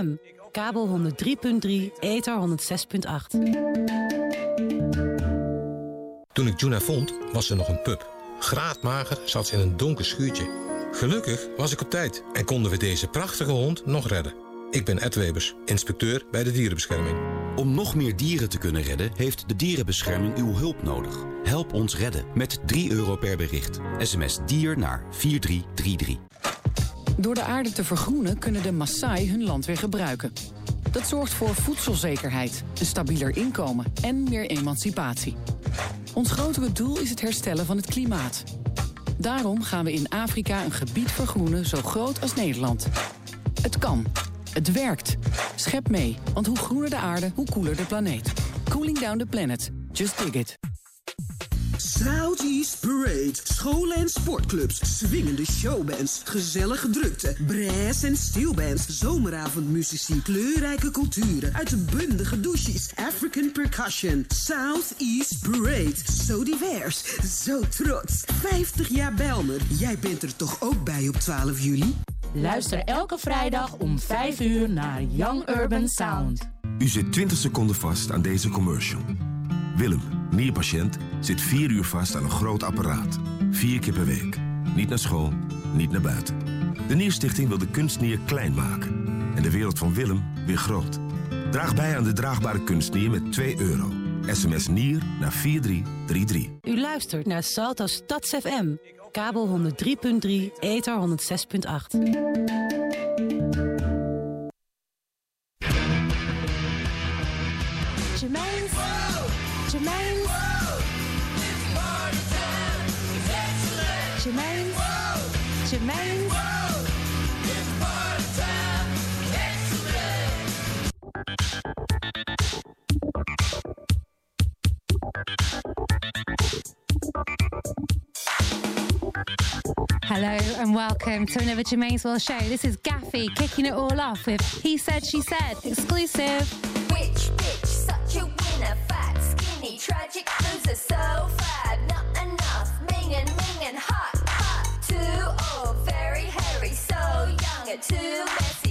FM, kabel 103.3, ether 106.8. Toen ik Juna vond, was ze nog een pup. Graadmager zat ze in een donker schuurtje. Gelukkig was ik op tijd en konden we deze prachtige hond nog redden. Ik ben Ed Webers, inspecteur bij de dierenbescherming. Om nog meer dieren te kunnen redden, heeft de dierenbescherming uw hulp nodig. Help ons redden met 3 euro per bericht. SMS dier naar 4333. Door de aarde te vergroenen kunnen de Maasai hun land weer gebruiken. Dat zorgt voor voedselzekerheid, een stabieler inkomen en meer emancipatie. Ons grotere doel is het herstellen van het klimaat. Daarom gaan we in Afrika een gebied vergroenen zo groot als Nederland. Het kan. Het werkt. Schep mee, want hoe groener de aarde, hoe koeler de planeet. Cooling down the planet. Just dig it. Southeast Parade. Scholen en sportclubs. Swingende showbands. Gezellige drukte. Brass en steelbands. Zomeravondmuzici. Kleurrijke culturen. Uitbundige douches. African percussion. Southeast Parade. Zo divers. Zo trots. 50 jaar Belmer. Jij bent er toch ook bij op 12 juli? Luister elke vrijdag om 5 uur naar Young Urban Sound. U zit 20 seconden vast aan deze commercial. Willem, nierpatiënt, zit 4 uur vast aan een groot apparaat. Vier keer per week. Niet naar school, niet naar buiten. De Nierstichting wil de kunstnier klein maken. En de wereld van Willem weer groot. Draag bij aan de draagbare kunstnier met 2 euro. SMS Nier naar 4333. U luistert naar Salto Stads FM, kabel 103.3, ether 106.8. Jermaine's. Germaine's. Germaine's. Germaine's. Hello and welcome to another Germaine's World show. This is Gaffy kicking it all off with He Said, She Said, exclusive. too messy.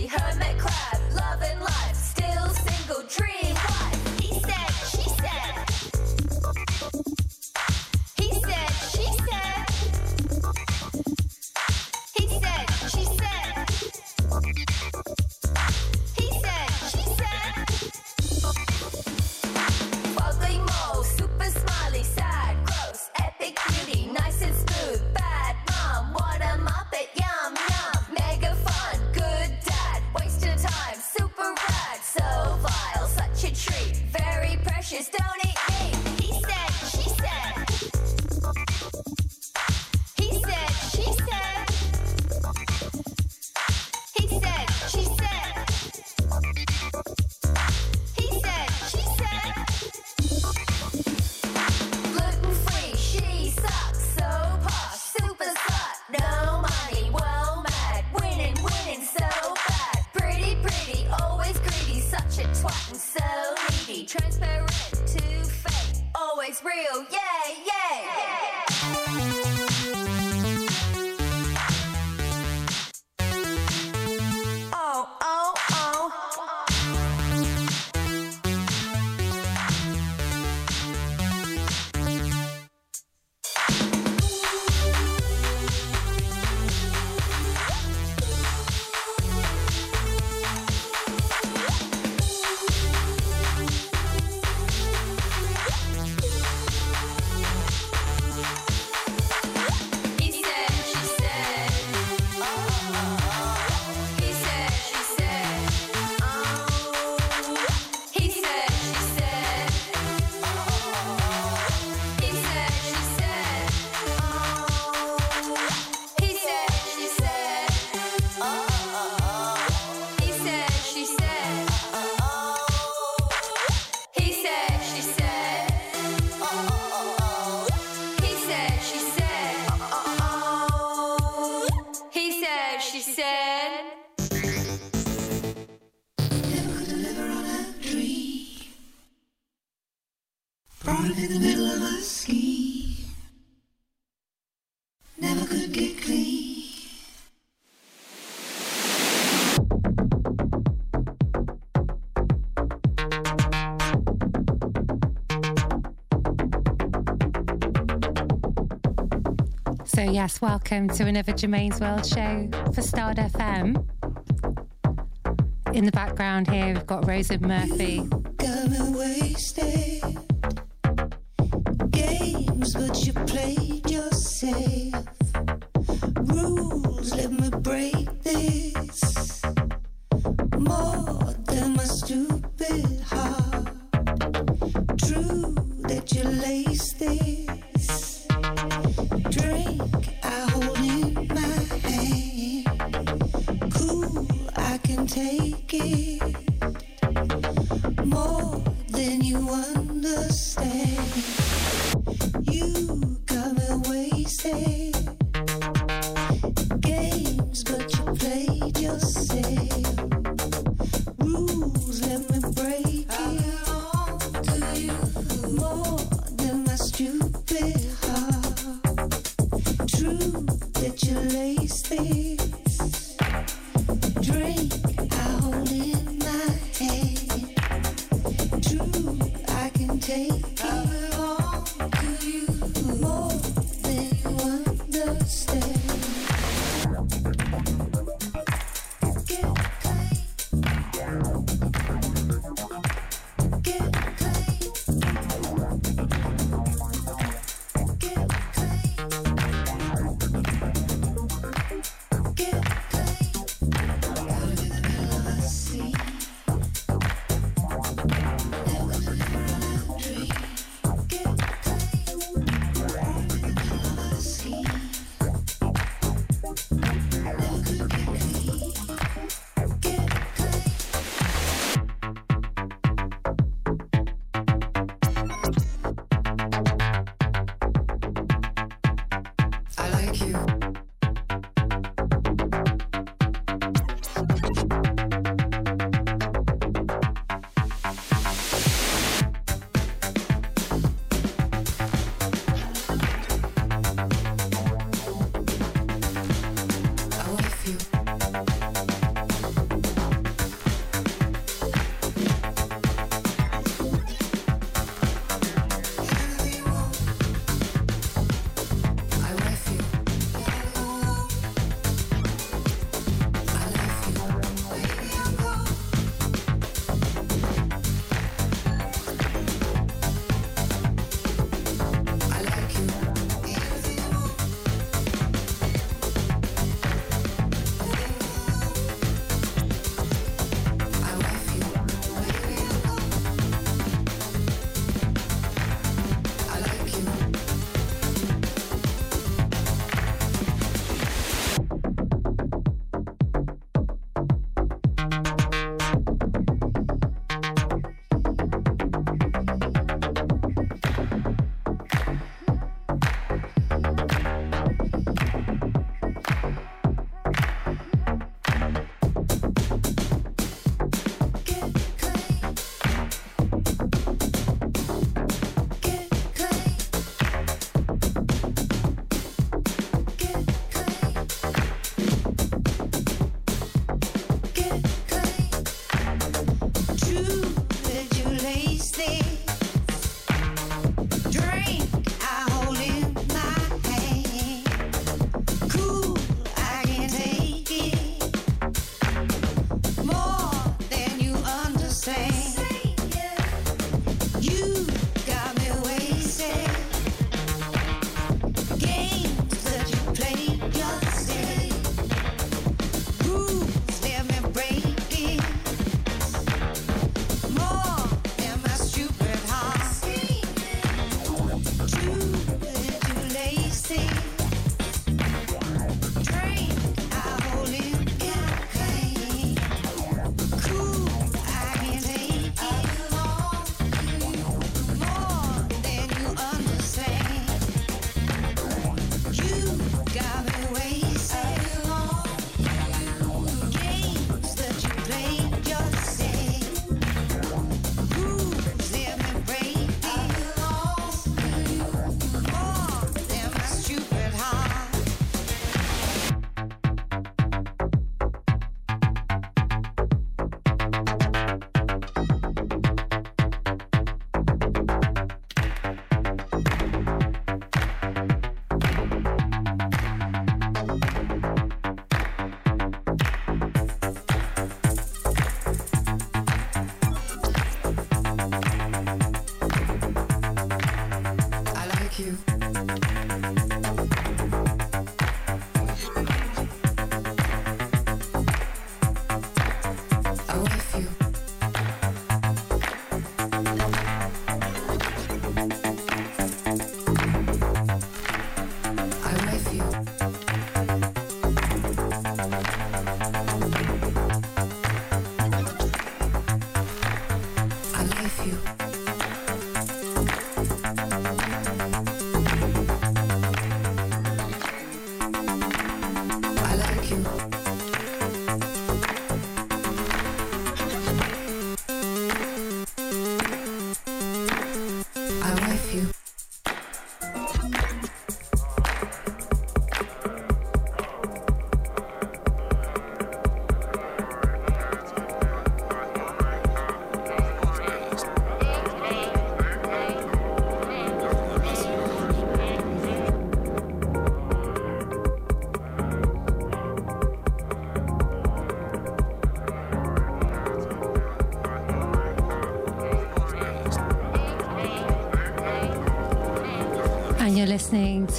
yes, welcome to another Germaine's World show for Stard FM. In the background here, we've got Róisín Murphy.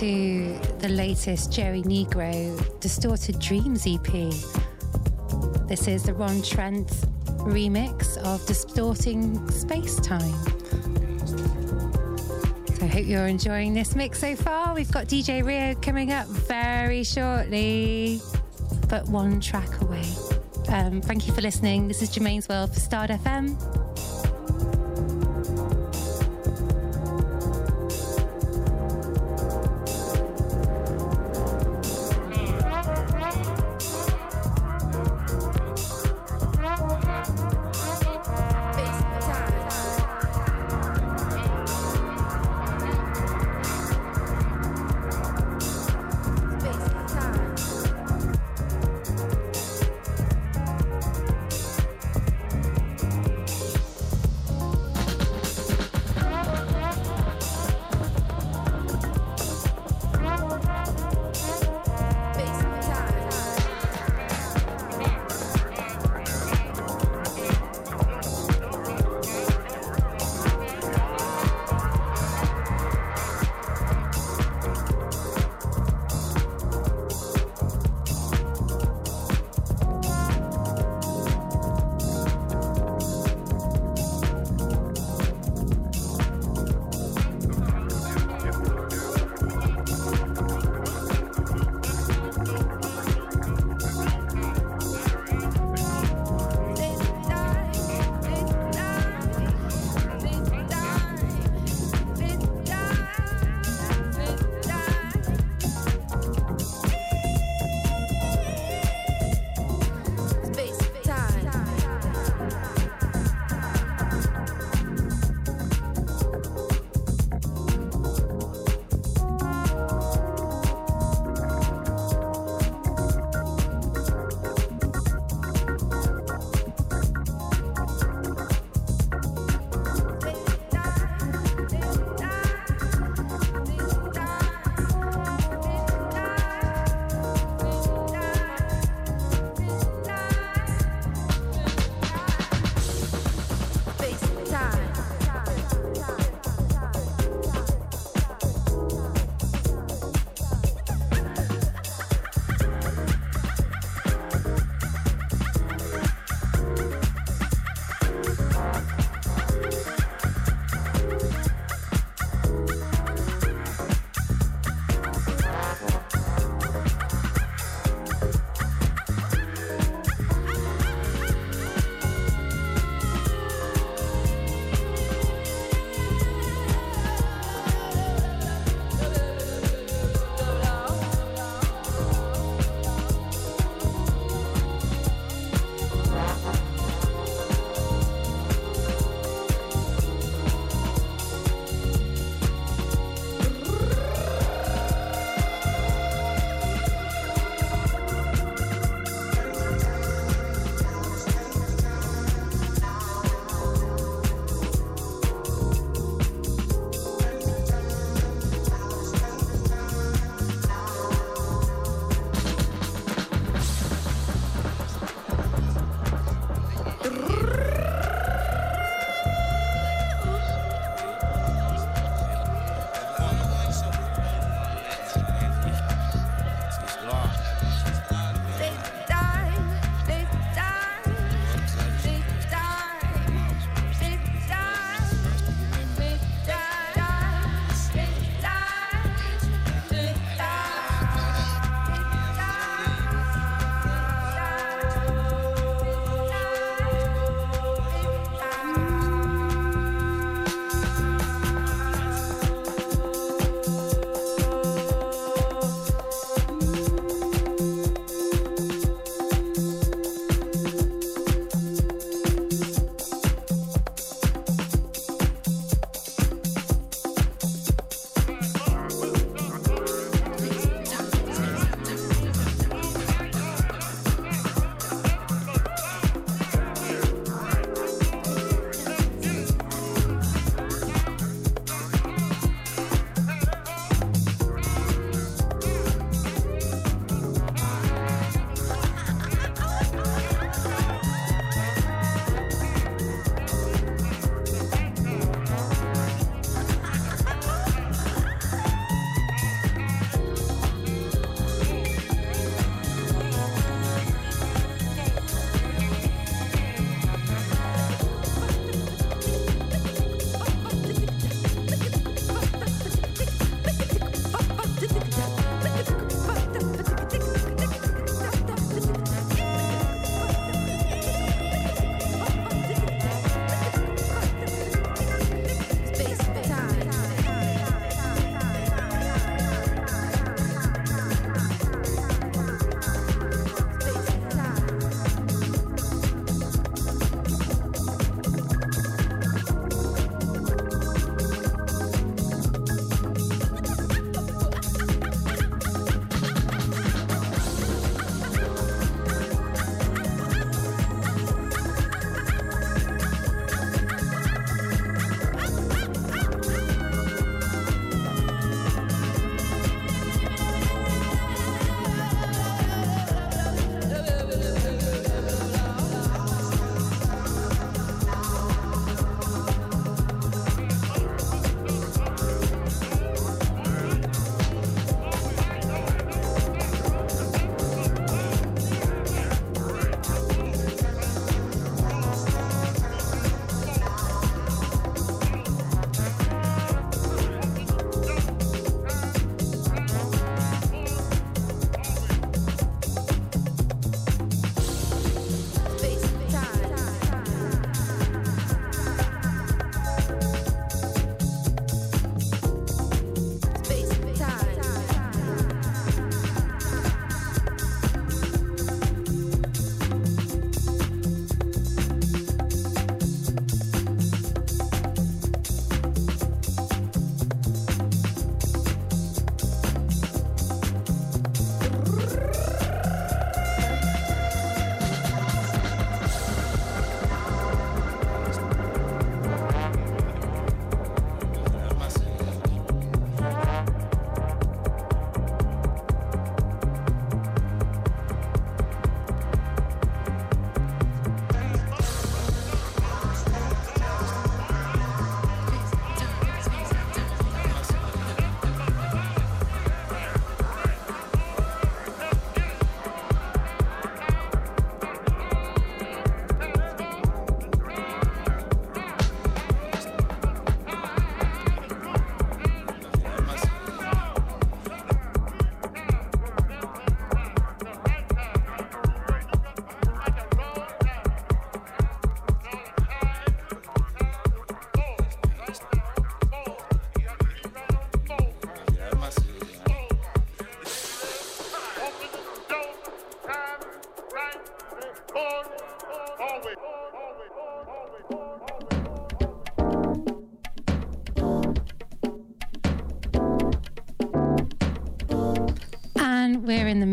To the latest Jerry Negro Distorted Dreams EP. This is the Ron Trent remix of Distorting Space Time. So I hope you're enjoying this mix so far. We've got DJ Rio coming up very shortly, but one track away. Um, thank you for listening. This is Germaine's World for Start FM.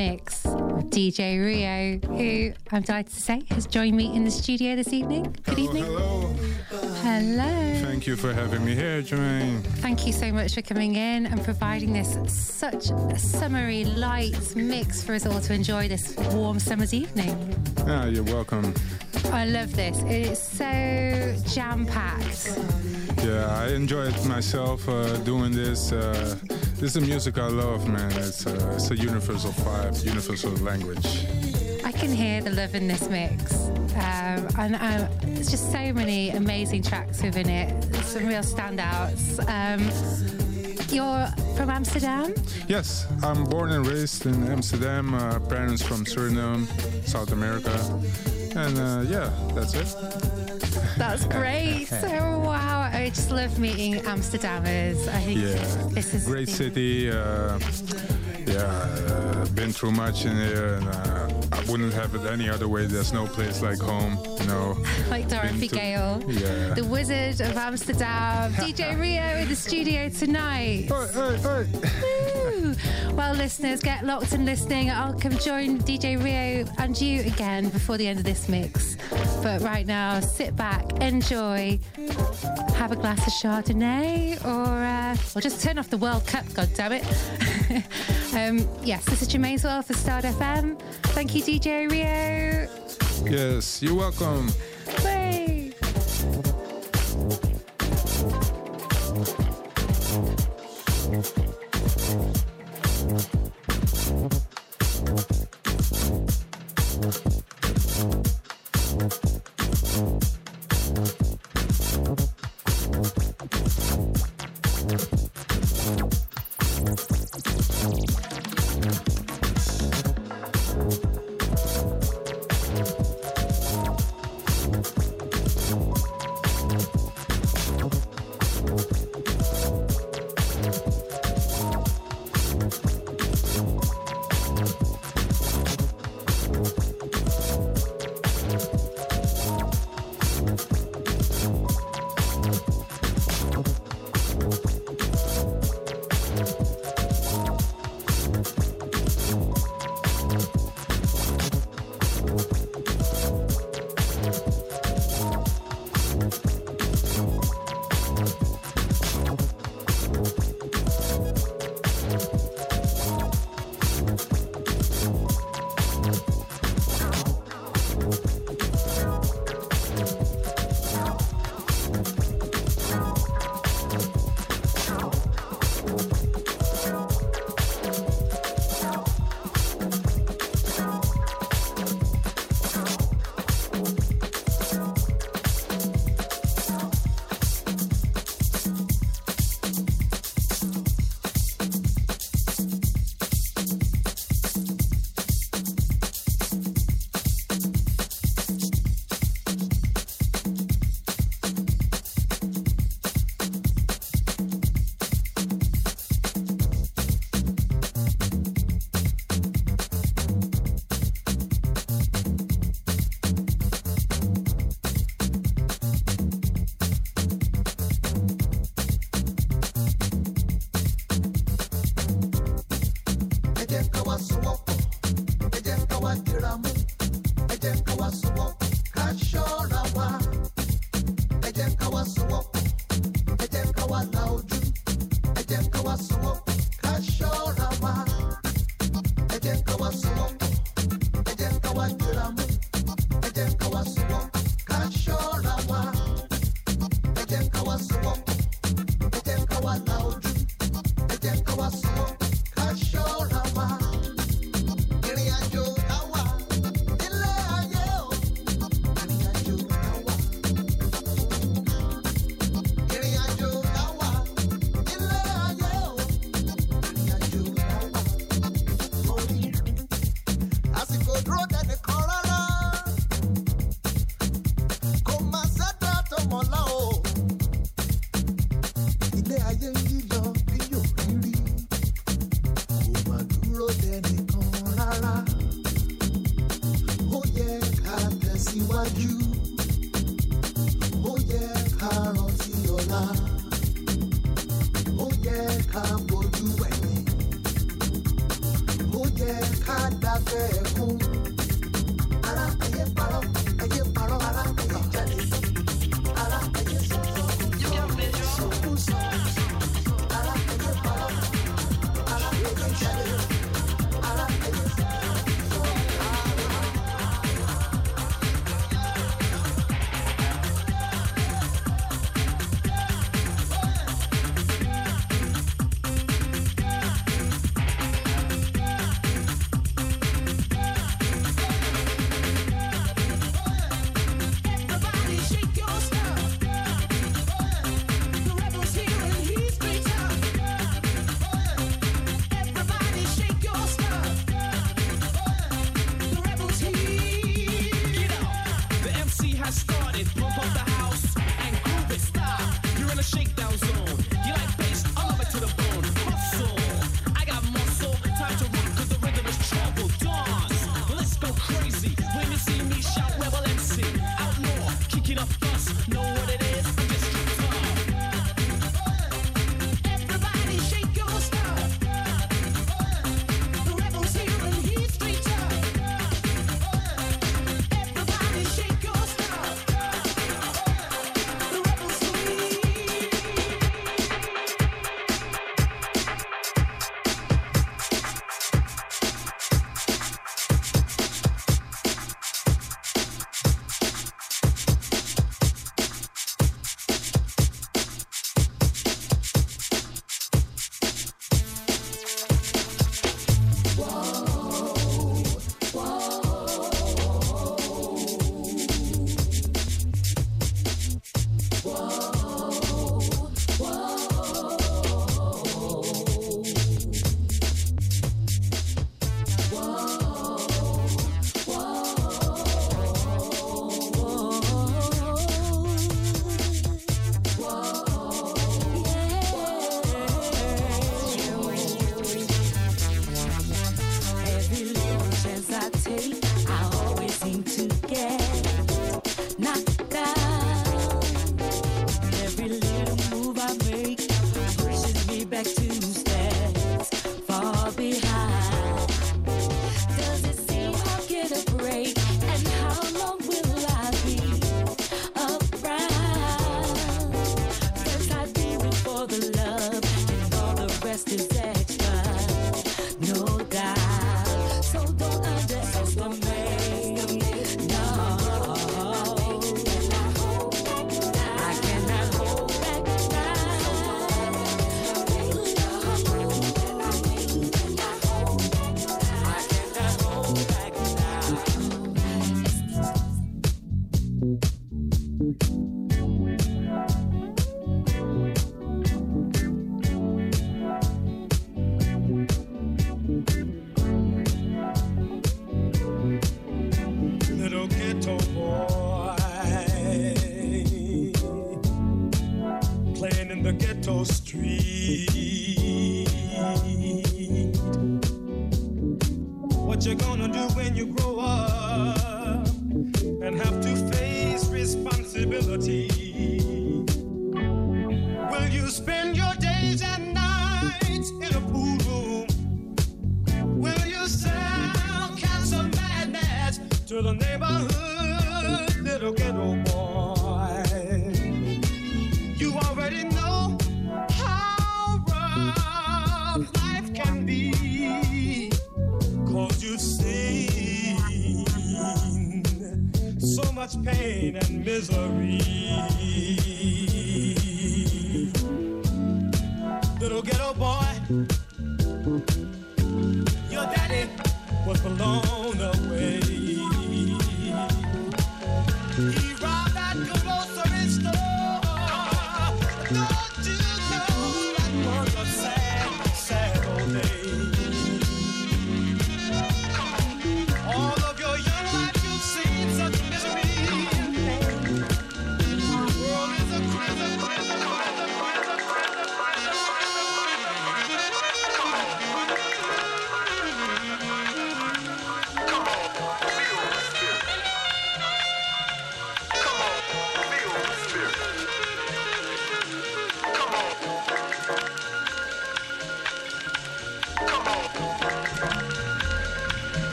Mix with DJ Rio, who I'm delighted to say has joined me in the studio this evening. Good evening. Hello. Hello. Thank you for having me here, Germaine. Thank you so much for coming in and providing this such a summery, light mix for us all to enjoy this warm summer's evening. Ah, you're welcome. I love this. It's so jam packed. Yeah, I enjoy it myself uh, doing this. Uh, this is the music I love, man. It's, uh, it's a universal vibe, universal language. I can hear the love in this mix. Um, and um, there's just so many amazing tracks within it, some real standouts. Um, you're from Amsterdam? Yes, I'm born and raised in Amsterdam. Uh, parents from Suriname, South America. And uh, yeah, that's it. That's great. So, wow, I just love meeting Amsterdammers. I think Yeah, this is great city. Uh, yeah, uh, been through much in here, and uh, I wouldn't have it any other way. There's no place like home, you know. like Dorothy Been to- Gale, Yeah. the Wizard of Amsterdam, DJ Rio in the studio tonight. Woo! Well, listeners, get locked and listening. I'll come join DJ Rio and you again before the end of this mix. But right now, sit back, enjoy, have a glass of Chardonnay, or uh, or just turn off the World Cup. God damn it! um, yes, this is Germaine's World for Start FM. Thank you, DJ Rio. Yes, you're welcome. Bye.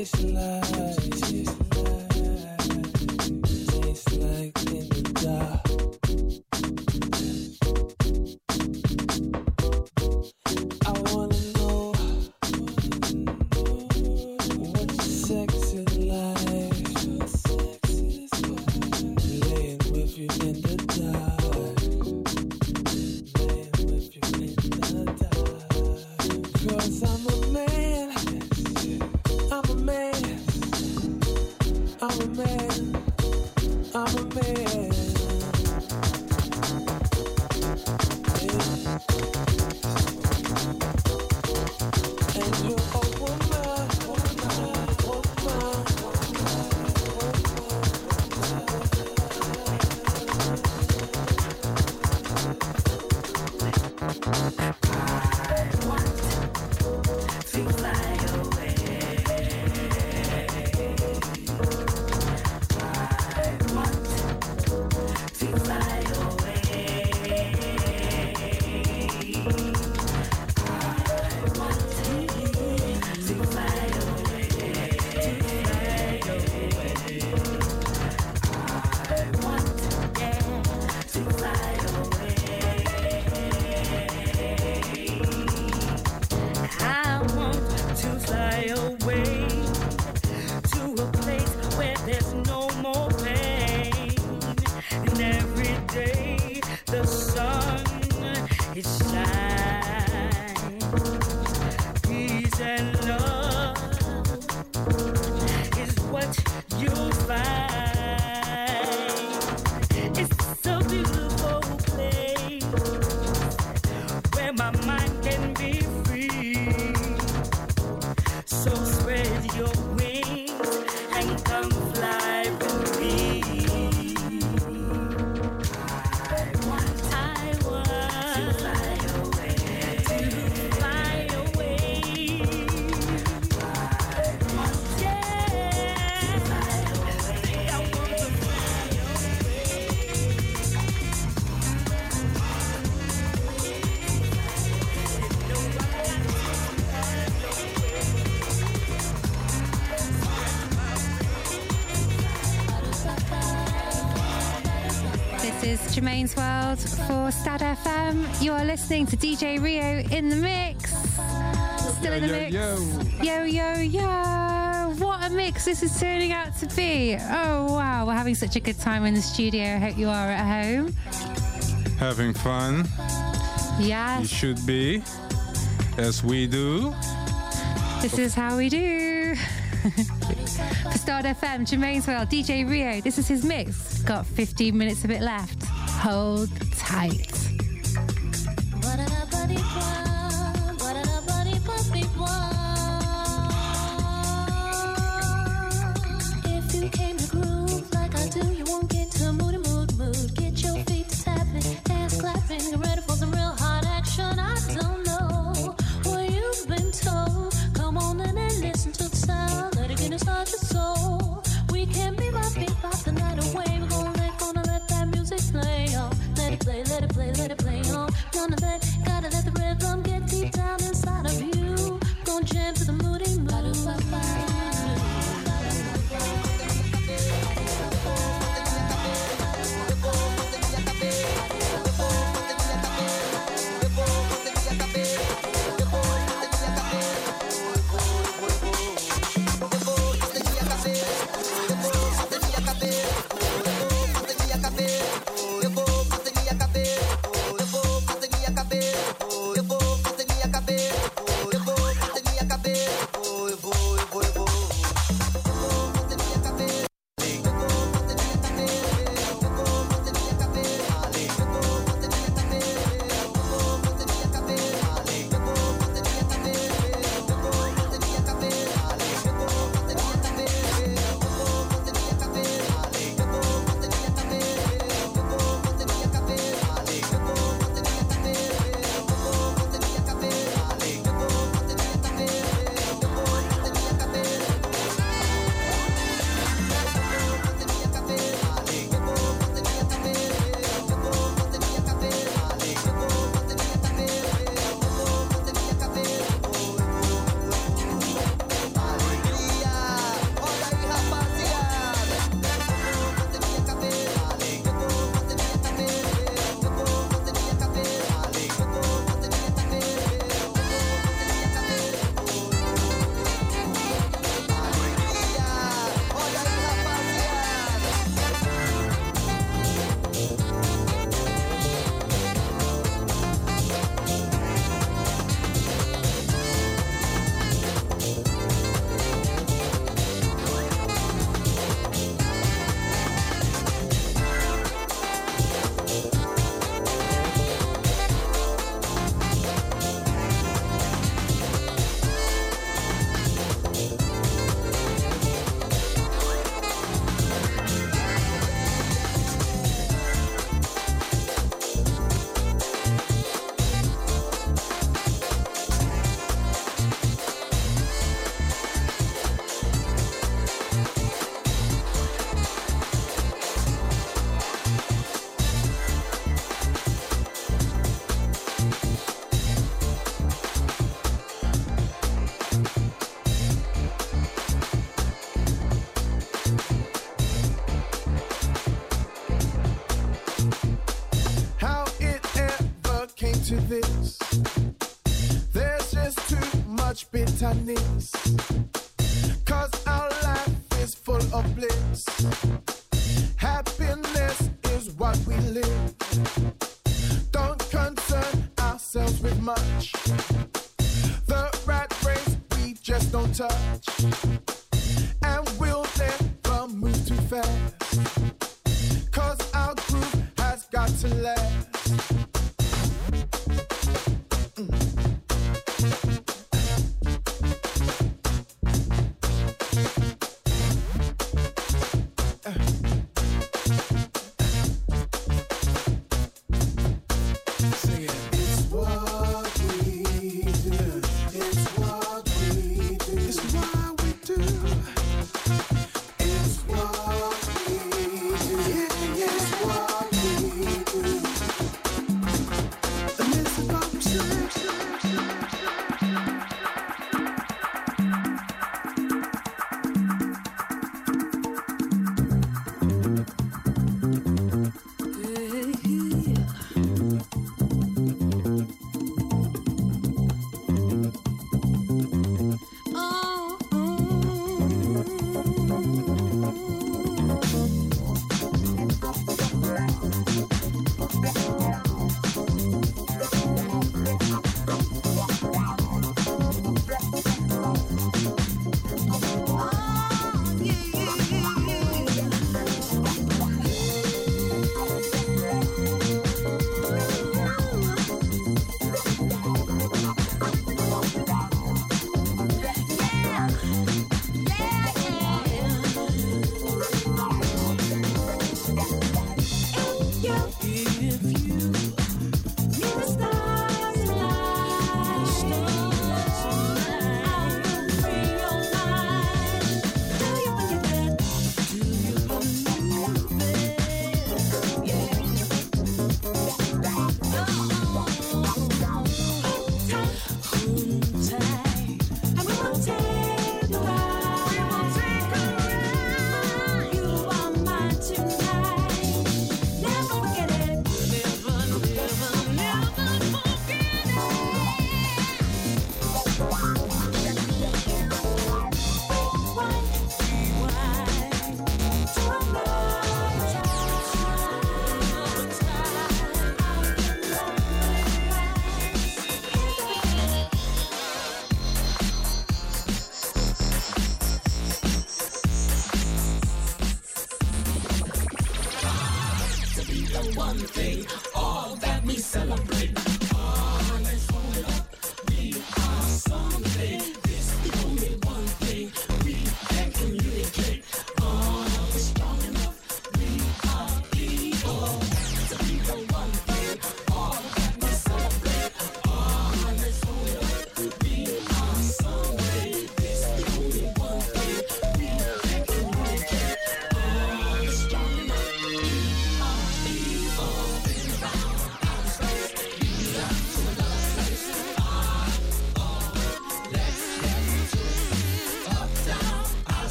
This love. You are listening to DJ Rio in the mix. Still yo, in the mix. Yo. yo, yo, yo. What a mix this is turning out to be. Oh, wow. We're having such a good time in the studio. I Hope you are at home. Having fun. Yes. You should be, as we do. This is how we do. Start FM, Germaine's World, DJ Rio. This is his mix. Got 15 minutes of it left. Hold tight.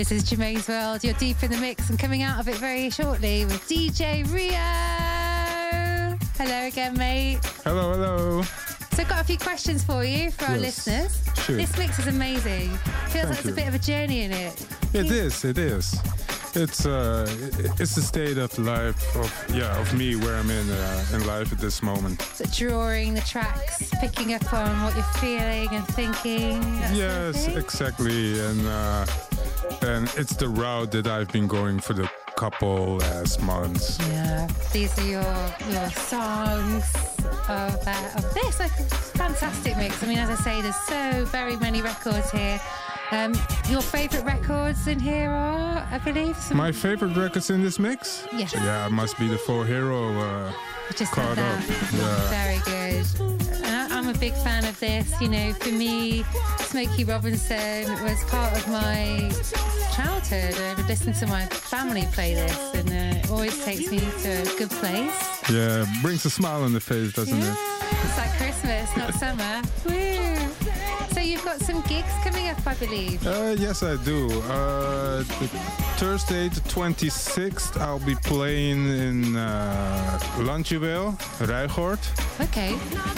This is Germaine's World. You're deep in the mix and coming out of it very shortly with DJ Rio. Hello again, mate. Hello, hello. So I've got a few questions for you for our listeners. Sure. This mix is amazing. Feels Thank like you. a bit of a journey in it. It is. It is. It's uh, it's the state of life of yeah of me where I'm in uh, in life at this moment. So drawing the tracks, picking up on what you're feeling and thinking. that sort of Yes, exactly, and uh, and it's the route that I've been going for the couple last months. Yeah, these are your your songs of uh, of this. Like fantastic mix. I mean, as I say, there's so very many records here. Um, your favourite records in here are, I believe, My favorite records in this mix? Yes. Yeah, it must be the Four Hero. Uh, just caught up. Yeah. Very good. And I, I'm a big fan of this. You know, for me, Smokey Robinson was part of my childhood. I would listen to my family play this, and uh, it always takes me to a good place. Yeah, brings a smile on the face, doesn't it? It's like Christmas, not summer. Woo! You've got some gigs coming up, I believe. Uh, yes, I do. Uh, Thursday, the 26th, I'll be playing in uh, Landjuweel, Ruigoord. Okay.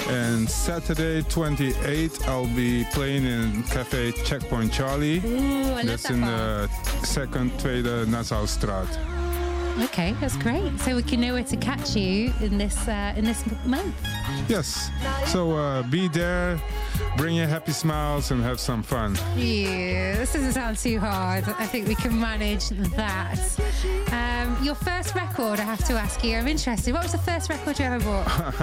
And Saturday, 28th, I'll be playing in Café Checkpoint Charlie. Ooh, I love That's that in bar. the second, tweede Nassaustraat. Okay, that's great. So we can know where to catch you in this uh, in this month. Yes. So uh, be there, bring your happy smiles, and have some fun. Yeah, this doesn't sound too hard. I think we can manage that. Um, your first record, I have to ask you. I'm interested. What was the first record you ever bought?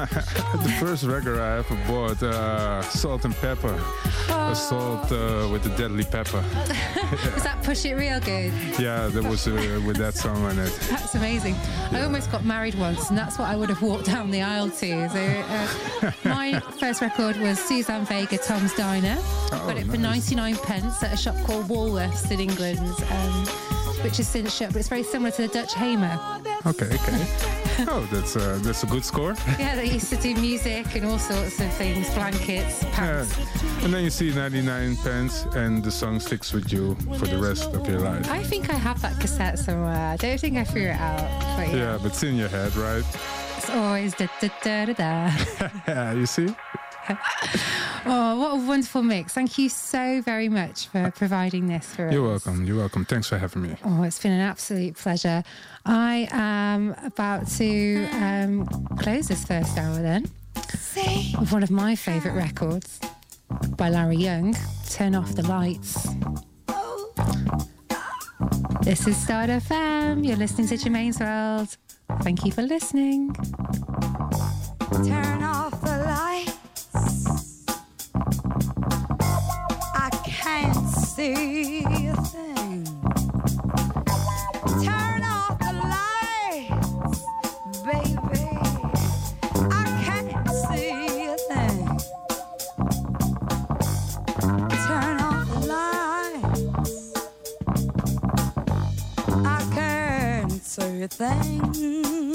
the first record I ever bought, uh, Salt-N-Pepa. A salt uh, with the deadly pepper. Was that Push It Real Good? Yeah, that was uh, with that song on it. That's amazing. I almost got married once, and that's what I would have walked down the aisle to. So, uh, my first record was Suzanne Vega, Tom's Diner. got it for 99 pence at a shop called Woolworths in England, um, which is since shut, but it's very similar to the Dutch HEMA. Okay, okay. Oh, that's uh, that's a good score. Yeah, they used to do music and all sorts of things, blankets, Yeah. pants. And then you see 99 pence, and the song sticks with you for the rest of your life. I think I have that cassette somewhere. I don't think I threw it out. But yeah, Yeah, but it's in your head, right? it's always da da da da da. yeah, you see? Oh, what a wonderful mix. Thank you so very much for providing this for us. You're us. welcome. You're welcome. Thanks for having me. Oh, it's been an absolute pleasure. I am about to um, close this first hour then with one of my favourite records by Larry Young, Turn Off the Lights. This is Start FM. You're listening to Germaine's World. Thank you for listening. Turn off see a thing. Turn off the lights, baby. I can't see a thing. Turn off the lights. I can't see a thing.